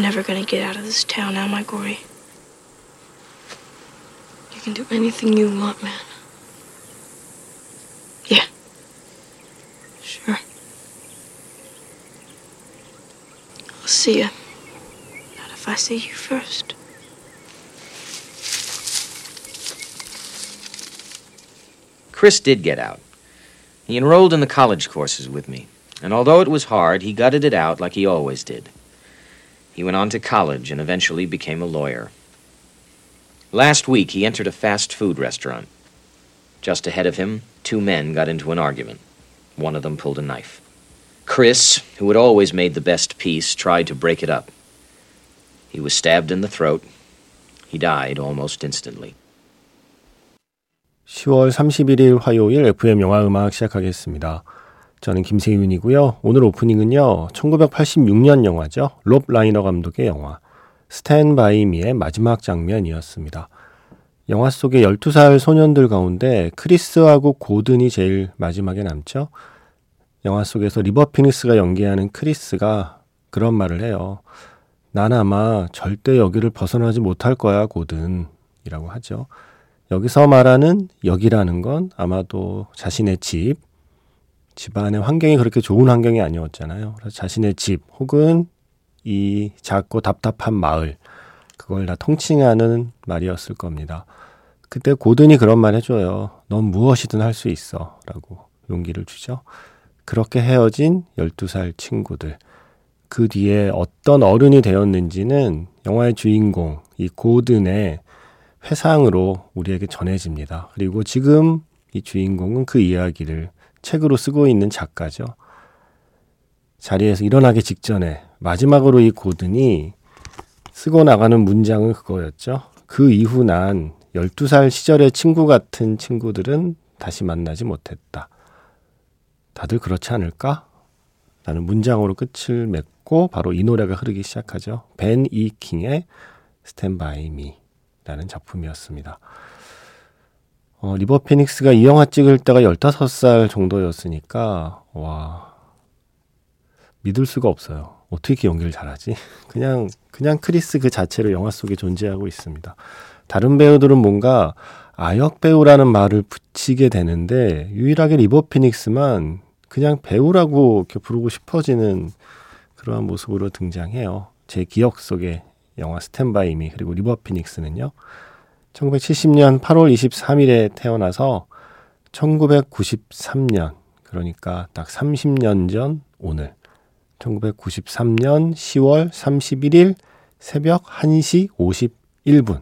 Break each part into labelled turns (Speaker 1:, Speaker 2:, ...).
Speaker 1: Never gonna get out of this town, am I, Gory? You can do anything you want, man. Yeah. Sure. I'll see you. Not if I see you first.
Speaker 2: Chris did get out. He enrolled in the college courses with me, and although it was hard, he gutted it out like he always did. He went on to college and eventually became a lawyer. Last week, he entered a fast food restaurant. Just ahead of him, two men got into an argument. One of them pulled a knife. Chris, who had always made the best piece, tried to break it up. He was stabbed in the throat. He died almost instantly.
Speaker 3: 10월 31일 화요일 FM 영화 음악 시작하겠습니다. 저는 김세윤이고요. 오늘 오프닝은요. 1986년 영화죠. 롭 라이너 감독의 영화 Stand by Me의 마지막 장면이었습니다. 영화 속의 12살 소년들 가운데 크리스하고 고든이 제일 마지막에 남죠. 영화 속에서 리버 피닉스가 연기하는 크리스가 그런 말을 해요. 난 아마 절대 여기를 벗어나지 못할 거야, 고든이라고 하죠. 여기서 말하는 여기라는 건 아마도 자신의 집, 집안의 환경이 그렇게 좋은 환경이 아니었잖아요. 그래서 자신의 집 혹은 이 작고 답답한 마을, 그걸 다 통칭하는 말이었을 겁니다. 그때 고든이 그런 말 해줘요. 넌 무엇이든 할 수 있어. 라고 용기를 주죠. 그렇게 헤어진 12살 친구들. 그 뒤에 어떤 어른이 되었는지는 영화의 주인공, 이 고든의 회상으로 우리에게 전해집니다. 그리고 지금 이 주인공은 그 이야기를 책으로 쓰고 있는 작가죠. 자리에서 일어나기 직전에 마지막으로 이 고든이 쓰고 나가는 문장은 그거였죠. 그 이후 난 12살 시절의 친구 같은 친구들은 다시 만나지 못했다. 다들 그렇지 않을까? 라는 문장으로 끝을 맺고 바로 이 노래가 흐르기 시작하죠. 벤 이 킹의 Stand by Me. 라는 작품이었습니다. 어, 리버 피닉스가 이 영화 찍을 때가 15살 정도였으니까, 와, 믿을 수가 없어요. 어떻게 이렇게 연기를 잘하지? 그냥, 그냥 크리스 그 자체로 영화 속에 존재하고 있습니다. 다른 배우들은 뭔가 아역 배우라는 말을 붙이게 되는데, 유일하게 리버 피닉스만 그냥 배우라고 이렇게 부르고 싶어지는 그러한 모습으로 등장해요. 제 기억 속에 영화 스탠바이 미 그리고 리버 피닉스는요. 1970년 8월 23일에 태어나서 1993년 그러니까 딱 30년 전 오늘 1993년 10월 31일 새벽 1시 51분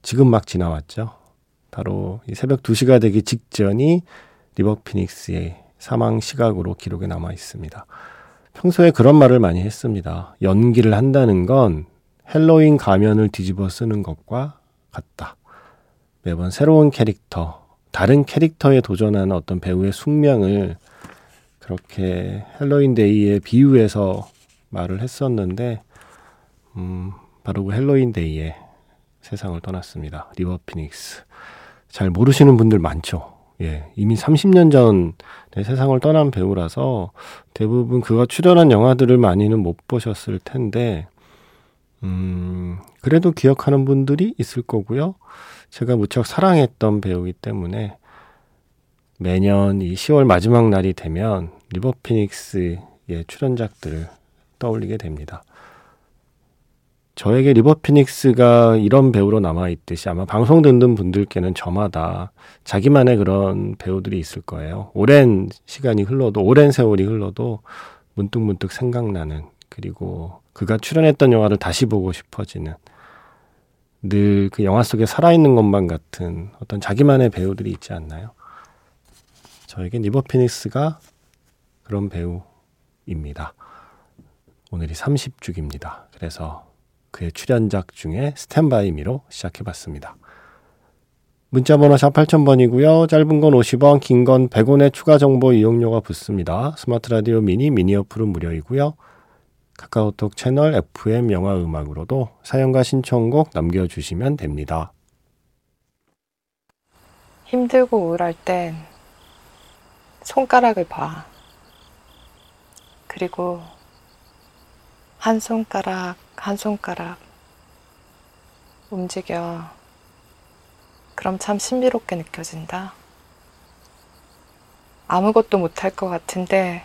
Speaker 3: 지금 막 지나왔죠. 바로 이 새벽 2시가 되기 직전이 리버 피닉스의 사망 시각으로 기록에 남아 있습니다. 평소에 그런 말을 많이 했습니다. 연기를 한다는 건 헬로윈 가면을 뒤집어 쓰는 것과 같다. 매번 새로운 캐릭터, 다른 캐릭터에 도전하는 어떤 배우의 숙명을 그렇게 헬로윈 데이에 비유해서 말을 했었는데, 음, 바로 그 헬로윈 데이에 세상을 떠났습니다. 리버 피닉스. 잘 모르시는 분들 많죠. 예, 이미 30년 전에 세상을 떠난 배우라서 대부분 그가 출연한 영화들을 많이는 못 보셨을 텐데, 음, 그래도 기억하는 분들이 있을 거고요. 제가 무척 사랑했던 배우이기 때문에 매년 이 10월 마지막 날이 되면 리버 피닉스의 출연작들을 떠올리게 됩니다. 저에게 리버 피닉스가 이런 배우로 남아있듯이 아마 방송 듣는 분들께는 저마다 자기만의 그런 배우들이 있을 거예요. 오랜 시간이 흘러도, 오랜 세월이 흘러도 문득문득 생각나는, 그리고 그가 출연했던 영화를 다시 보고 싶어지는 늘 그 영화 속에 살아있는 것만 같은 어떤 자기만의 배우들이 있지 않나요? 저에겐 리버 피닉스가 그런 배우입니다. 오늘이 30주기입니다. 그래서 그의 출연작 중에 스탠바이 미로 시작해봤습니다. 문자번호 샵 8000번이고요. 짧은 건 50원, 긴 건 100원의 추가 정보 이용료가 붙습니다. 스마트 라디오 미니, 미니 어플은 무료이고요. 카카오톡 채널 FM 영화 음악으로도 사연과 신청곡 남겨주시면 됩니다.
Speaker 4: 힘들고 우울할 땐 손가락을 봐. 그리고 한 손가락 한 손가락 움직여. 그럼 참 신비롭게 느껴진다. 아무것도 못할 것 같은데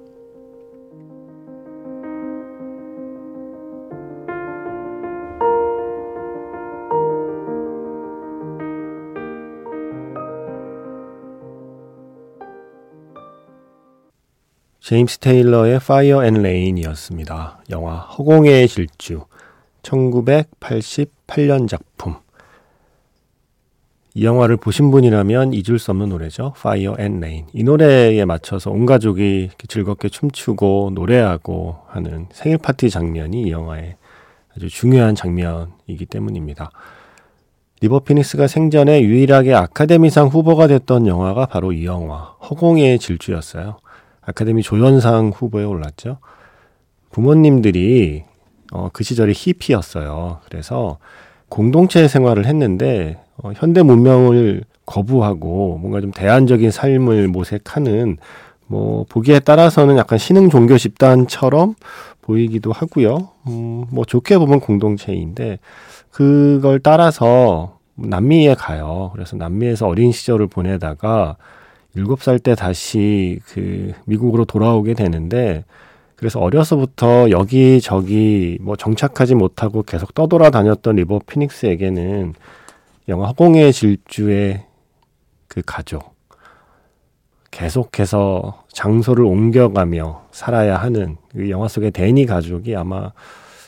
Speaker 3: 제임스 테일러의 Fire and Rain이었습니다. 영화 허공의 질주 1988년 작품 이 영화를 보신 분이라면 잊을 수 없는 노래죠. Fire and Rain. 이 노래에 맞춰서 온 가족이 즐겁게 춤추고 노래하고 하는 생일 파티 장면이 이 영화의 아주 중요한 장면이기 때문입니다. 리버 피닉스가 생전에 유일하게 아카데미상 후보가 됐던 영화가 바로 이 영화 허공의 질주였어요. 아카데미 조연상 후보에 올랐죠. 부모님들이 어, 그 시절에 히피였어요. 그래서 공동체 생활을 했는데 어, 현대 문명을 거부하고 뭔가 좀 대안적인 삶을 모색하는 뭐 보기에 따라서는 약간 신흥 종교 집단처럼 보이기도 하고요. 음, 뭐 좋게 보면 공동체인데 그걸 따라서 남미에 가요. 그래서 남미에서 어린 시절을 보내다가 일곱 살 때 다시 그 미국으로 돌아오게 되는데 그래서 어려서부터 여기저기 뭐 정착하지 못하고 계속 떠돌아 다녔던 리버 피닉스에게는 영화 허공의 질주의 그 가족 계속해서 장소를 옮겨가며 살아야 하는 그 영화 속의 데니 가족이 아마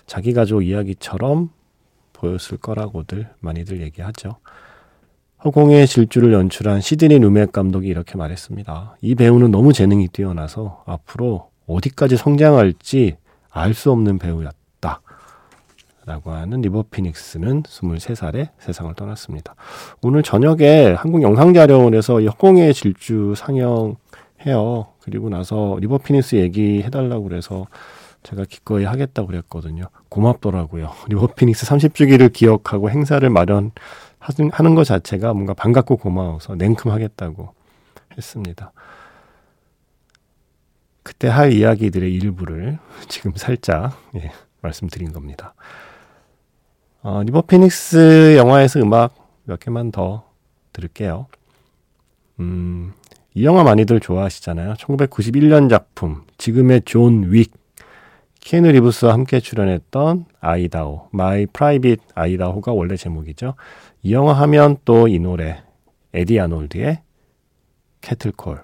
Speaker 3: 자기 가족 이야기처럼 보였을 거라고들 많이들 얘기하죠. 허공의 질주를 연출한 시드니 루멧 감독이 이렇게 말했습니다. 이 배우는 너무 재능이 뛰어나서 앞으로 어디까지 성장할지 알 수 없는 배우였다. 라고 하는 리버 피닉스는 23살에 세상을 떠났습니다. 오늘 저녁에 한국영상자료원에서 허공의 질주 상영해요. 그리고 나서 리버 피닉스 얘기해달라고 그래서 제가 기꺼이 하겠다고 그랬거든요. 고맙더라고요. 리버 피닉스 30주기를 기억하고 행사를 마련 하는 것 자체가 뭔가 반갑고 고마워서 냉큼 하겠다고 했습니다. 그때 할 이야기들의 일부를 지금 살짝 예, 말씀드린 겁니다. 어, 리버 피닉스 영화에서 음악 몇 개만 더 들을게요. 음, 이 영화 많이들 좋아하시잖아요. 1991년 작품 지금의 존 윅. 키에누 리브스와 함께 출연했던 아이다호, My Private Idaho가 원래 제목이죠. 이 영화 하면 또 이 노래 에디 아놀드의 Cattle Call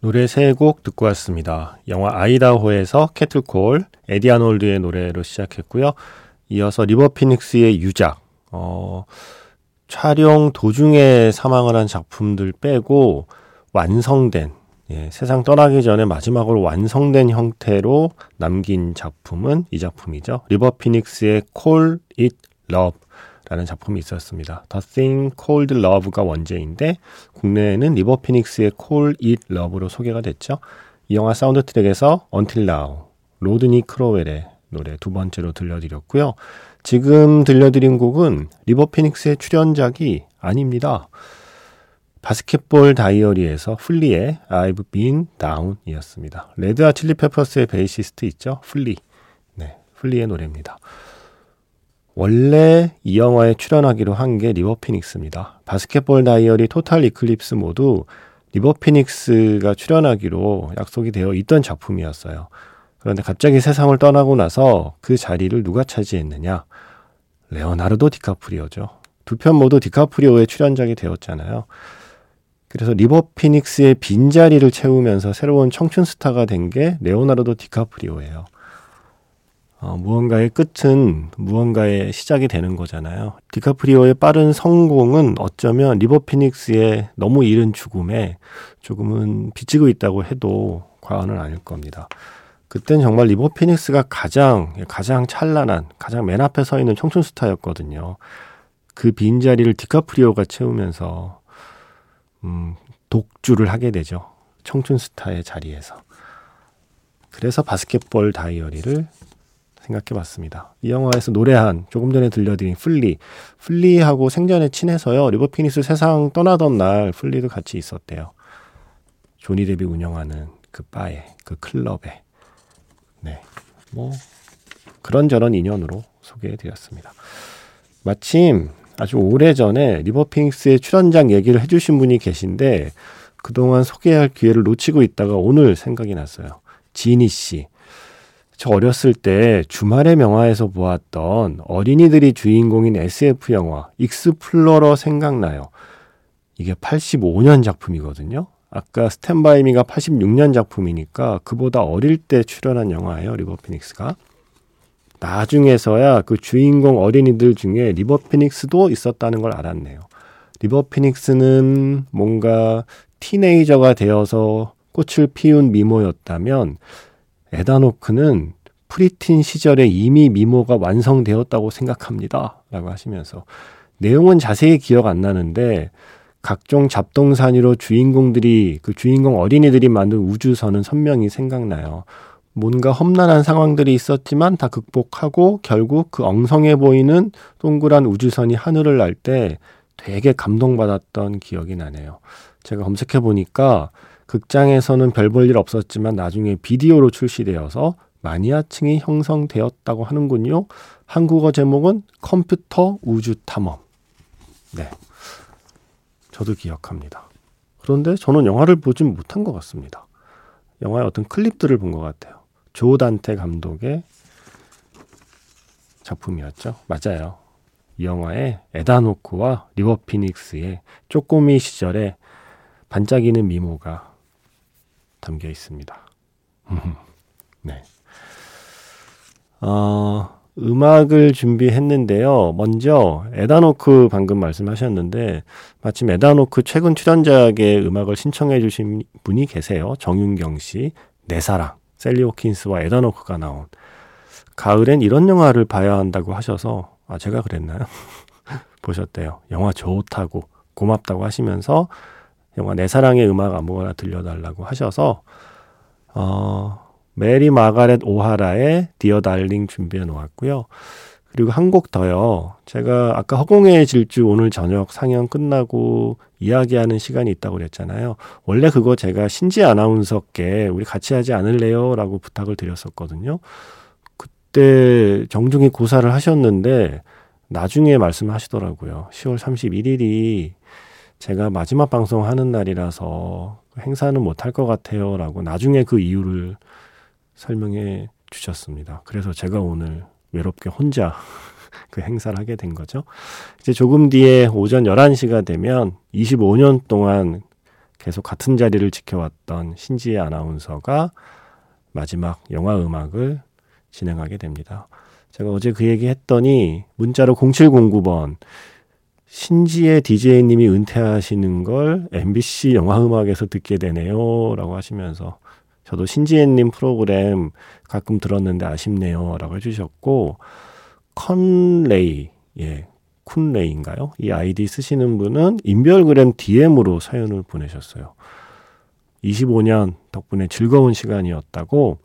Speaker 3: 노래 세 곡 듣고 왔습니다. 영화 아이다호에서 Cattle Call 에디 아놀드의 노래로 시작했고요. 이어서 리버 피닉스의 유작 어, 촬영 도중에 사망을 한 작품들 빼고 완성된 예, 세상 떠나기 전에 마지막으로 완성된 형태로 남긴 작품은 이 작품이죠. 리버 피닉스의 Call It Love 라는 작품이 있었습니다. The Thing Called Love가 원제인데 국내에는 리버 피닉스의 Call It Love로 소개가 됐죠. 이 영화 사운드 트랙에서 Until Now, 로드니 크로웰의 노래 두 번째로 들려드렸고요. 지금 들려드린 곡은 리버 피닉스의 출연작이 아닙니다. Basketball Diary에서 플리의 I've Been Down 이었습니다. Red Hot Chili Peppers의 베이시스트 있죠? 플리. 네, 플리의 노래입니다. 원래 이 영화에 출연하기로 한 게 리버 피닉스입니다. Basketball Diary Total Eclipse 모두 리버 피닉스가 출연하기로 약속이 되어 있던 작품이었어요. 그런데 갑자기 세상을 떠나고 나서 그 자리를 누가 차지했느냐? 레오나르도 디카프리오죠. 두 편 모두 디카프리오의 출연작이 되었잖아요. 그래서 리버 피닉스의 빈자리를 채우면서 새로운 청춘 스타가 된 게 레오나르도 디카프리오예요. 어, 무언가의 끝은 무언가의 시작이 되는 거잖아요. 디카프리오의 빠른 성공은 어쩌면 리버 피닉스의 너무 이른 죽음에 조금은 빚지고 있다고 해도 과언은 아닐 겁니다. 그땐 정말 리버 피닉스가 가장 가장 찬란한 가장 맨 앞에 서 있는 청춘 스타였거든요. 그 빈자리를 디카프리오가 채우면서 음, 독주를 하게 되죠. 청춘 스타의 자리에서. 그래서 Basketball Diary를 생각해 봤습니다. 이 영화에서 노래한 조금 전에 들려드린 플리. 플리하고 생전에 친해서요. 리버 피닉스 세상 떠나던 날 플리도 같이 있었대요. 조니 뎁이 운영하는 그 바에, 그 클럽에. 네. 뭐, 그런저런 인연으로 소개해 드렸습니다. 마침 아주 오래 전에 리버피닉스의 출연작 얘기를 해주신 분이 계신데 그동안 소개할 기회를 놓치고 있다가 오늘 생각이 났어요. 지니 씨. 저 어렸을 때 주말의 명화에서 보았던 어린이들이 주인공인 SF 영화 Explorer 생각나요. 이게 85년 작품이거든요. 아까 Stand by Me가 86년 작품이니까 그보다 어릴 때 출연한 영화예요. 리버 피닉스가. 나중에서야 그 주인공 어린이들 중에 리버 피닉스도 있었다는 걸 알았네요. 리버 피닉스는 뭔가 틴에이저가 되어서 꽃을 피운 미모였다면 에단 호크는 preteen 시절에 이미 미모가 완성되었다고 생각합니다. 라고 하시면서 내용은 자세히 기억 안 나는데 각종 잡동사니로 주인공들이 그 주인공 어린이들이 만든 우주선은 선명히 생각나요. 뭔가 험난한 상황들이 있었지만 다 극복하고 결국 그 엉성해 보이는 동그란 우주선이 하늘을 날 때 되게 감동받았던 기억이 나네요. 제가 검색해 보니까 극장에서는 별 볼 일 없었지만 나중에 비디오로 출시되어서 마니아층이 형성되었다고 하는군요. 한국어 제목은 컴퓨터 우주 탐험. 네. 저도 기억합니다. 그런데 저는 영화를 보진 못한 것 같습니다. 영화의 어떤 클립들을 본 것 같아요. 조 단테 감독의 작품이었죠. 맞아요. 이 영화에 에단 호크와 리버 피닉스의 쪼꼬미 시절에 반짝이는 미모가 담겨 있습니다. 네. 어, 음악을 준비했는데요. 먼저 에단 호크 방금 말씀하셨는데 마침 에단 호크 최근 출연작의 음악을 신청해 주신 분이 계세요. 정윤경 씨, 내 사랑, 샐리 호킨스와 에단 호크가 나온 가을엔 이런 영화를 봐야 한다고 하셔서 아 제가 그랬나요? 보셨대요. 영화 좋다고 고맙다고 하시면서 영화 내 사랑의 음악 아무거나 들려달라고 하셔서 어, 메리 마가렛 오하라의 Dear Darling 준비해 놓았고요. 그리고 한 곡 더요. 제가 아까 허공의 질주 오늘 저녁 상영 끝나고 이야기하는 시간이 있다고 그랬잖아요. 원래 그거 제가 신지 아나운서께 우리 같이 하지 않을래요? 라고 부탁을 드렸었거든요. 그때 정중히 고사를 하셨는데 나중에 말씀하시더라고요. 10월 31일이 제가 마지막 방송 하는 날이라서 행사는 못할 것 같아요. 라고 나중에 그 이유를 설명해 주셨습니다. 그래서 제가 오늘 외롭게 혼자 그 행사를 하게 된 거죠. 이제 조금 뒤에 오전 11시가 되면 25년 동안 계속 같은 자리를 지켜왔던 신지혜 아나운서가 마지막 영화 음악을 진행하게 됩니다. 제가 어제 그 얘기 했더니 문자로 0709번 신지의 DJ님이 은퇴하시는 걸 MBC 영화 음악에서 듣게 되네요. 라고 하시면서 저도 신지혜님 프로그램 가끔 들었는데 아쉽네요. 라고 해주셨고, 컨레이, 예, 쿤레이인가요? 이 아이디 쓰시는 분은 인별그램 DM으로 사연을 보내셨어요. 25년 덕분에 즐거운 시간이었다고,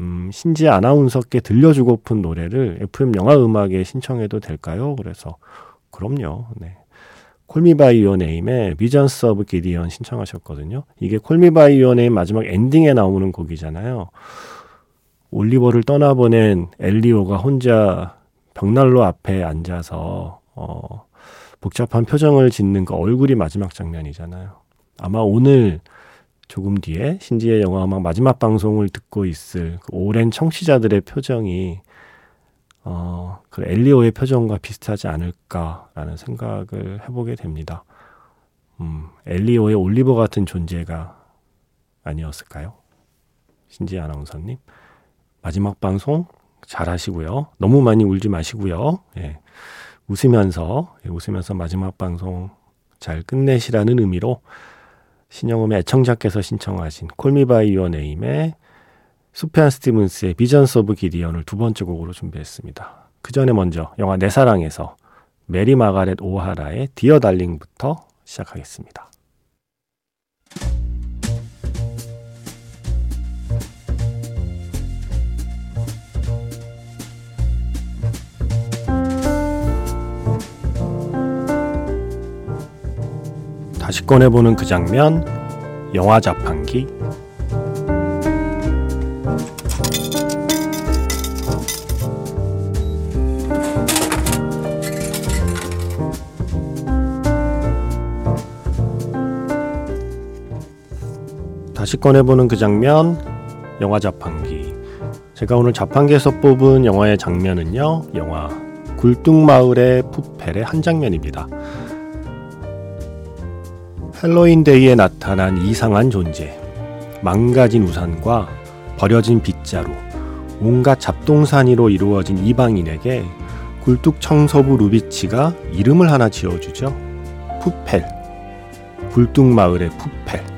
Speaker 3: 음, 신지 아나운서께 들려주고픈 노래를 FM 영화 음악에 신청해도 될까요? 그래서 그럼요. 네. Call Me by Your Name의 Visions of Gideon 신청하셨거든요. 이게 Call Me by Your Name 마지막 엔딩에 나오는 곡이잖아요. 올리버를 떠나보낸 엘리오가 혼자 벽난로 앞에 앉아서 어, 복잡한 표정을 짓는 그 얼굴이 마지막 장면이잖아요. 아마 오늘 조금 뒤에 신지의 영화 음악 마지막 방송을 듣고 있을 그 오랜 청취자들의 표정이 어, 그 엘리오의 표정과 비슷하지 않을까라는 생각을 해보게 됩니다. 음, 엘리오의 올리버 같은 존재가 아니었을까요? 신지 아나운서님. 마지막 방송 잘 하시고요. 너무 많이 울지 마시고요. 예. 웃으면서, 예, 웃으면서 마지막 방송 잘 끝내시라는 의미로 신영음의 애청자께서 신청하신 콜미바이 유어 네임의 수페안 스티븐스의 비전스 오브 기디언을 두 번째 곡으로 준비했습니다. 그 전에 먼저 영화 내 사랑에서 메리 마가렛 오하라의 Dear Darling부터 시작하겠습니다. 다시 꺼내보는 그 장면, 영화 자판기 다시 꺼내보는 그 장면, 영화 자판기. 제가 오늘 자판기에서 뽑은 영화의 장면은요, 영화 굴뚝마을의 푸펠의 한 장면입니다. 헬로윈데이에 나타난 이상한 존재, 망가진 우산과 버려진 빗자루, 온갖 잡동사니로 이루어진 이방인에게 굴뚝 청소부 루비치가 이름을 하나 지어주죠. 푸펠. 굴뚝마을의 푸펠.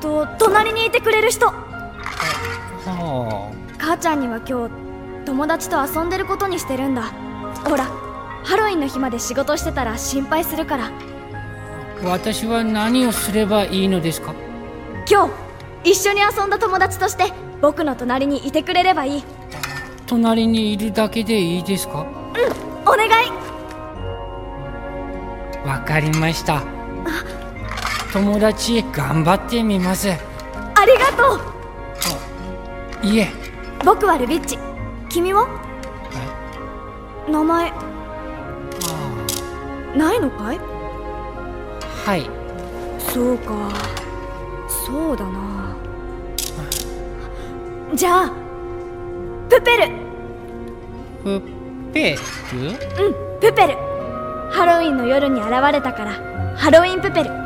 Speaker 5: と隣にいてくれる人。
Speaker 6: は
Speaker 5: 母ちゃんには今日友達と遊んでることにしてるんだ。ほらハロウィンの日まで仕事してたら心配するから。
Speaker 6: あ私は何をすればいいのですか？
Speaker 5: 今日一緒に遊んだ友達として僕の隣にいてくれればいい。
Speaker 6: 隣にいるだけでいいですか？
Speaker 5: お願い。
Speaker 6: わかりました友達頑張ってみます。
Speaker 5: ありがとう。
Speaker 6: いえ。
Speaker 5: 僕はルビッチ。君は？名前。ないのかい？
Speaker 6: はい。
Speaker 5: そうか。そうだな。じゃあプペル。
Speaker 6: プペル？
Speaker 5: うんプペル。ハロウィンの夜に現れたからハロウィンプペル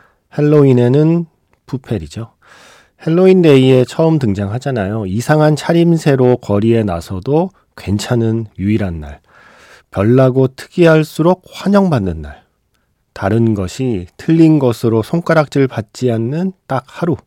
Speaker 3: 헬로윈에는 푸펠이죠. 헬로윈데이에 처음 등장하잖아요. 이상한 차림새로 거리에 나서도 괜찮은 유일한 날. 별나고 특이할수록 환영받는 날. 다른 것이 틀린 것으로 손가락질 받지 않는 딱 하루.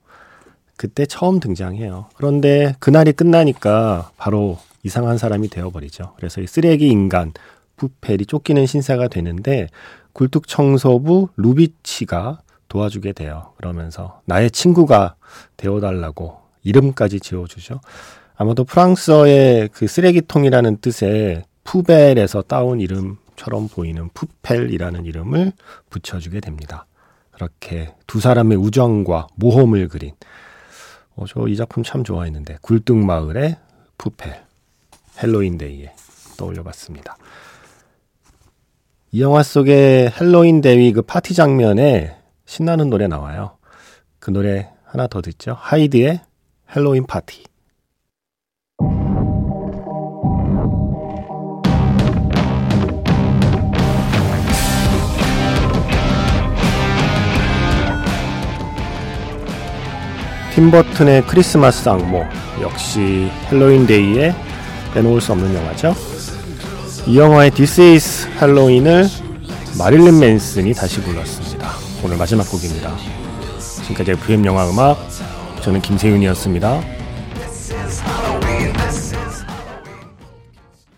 Speaker 3: 그때 처음 등장해요. 그런데 그날이 끝나니까 바로 이상한 사람이 되어버리죠. 그래서 이 쓰레기 인간 푸펠이 쫓기는 신사가 되는데 굴뚝 청소부 루비치가 도와주게 돼요. 그러면서 나의 친구가 되어달라고 이름까지 지어주죠. 아마도 프랑스어의 그 쓰레기통이라는 뜻의 푸벨에서 따온 이름처럼 보이는 푸펠이라는 이름을 붙여주게 됩니다. 그렇게 두 사람의 우정과 모험을 그린 어, 저 이 작품 참 좋아했는데 굴뚝마을의 푸펠 헬로윈데이에 떠올려봤습니다. 이 영화 속의 헬로윈 데이 그 파티 장면에 신나는 노래 나와요. 그 노래 하나 더 듣죠. 하이드의 Halloween Party. 팀버튼의 크리스마스 악몽 역시 헬로윈데이에 빼놓을 수 없는 영화죠. 이 영화의 This is 헬로윈을 마릴린 맨슨이 다시 불렀습니다. 오늘 마지막 곡입니다. 지금까지 FM 영화 음악 저는 김세윤이었습니다.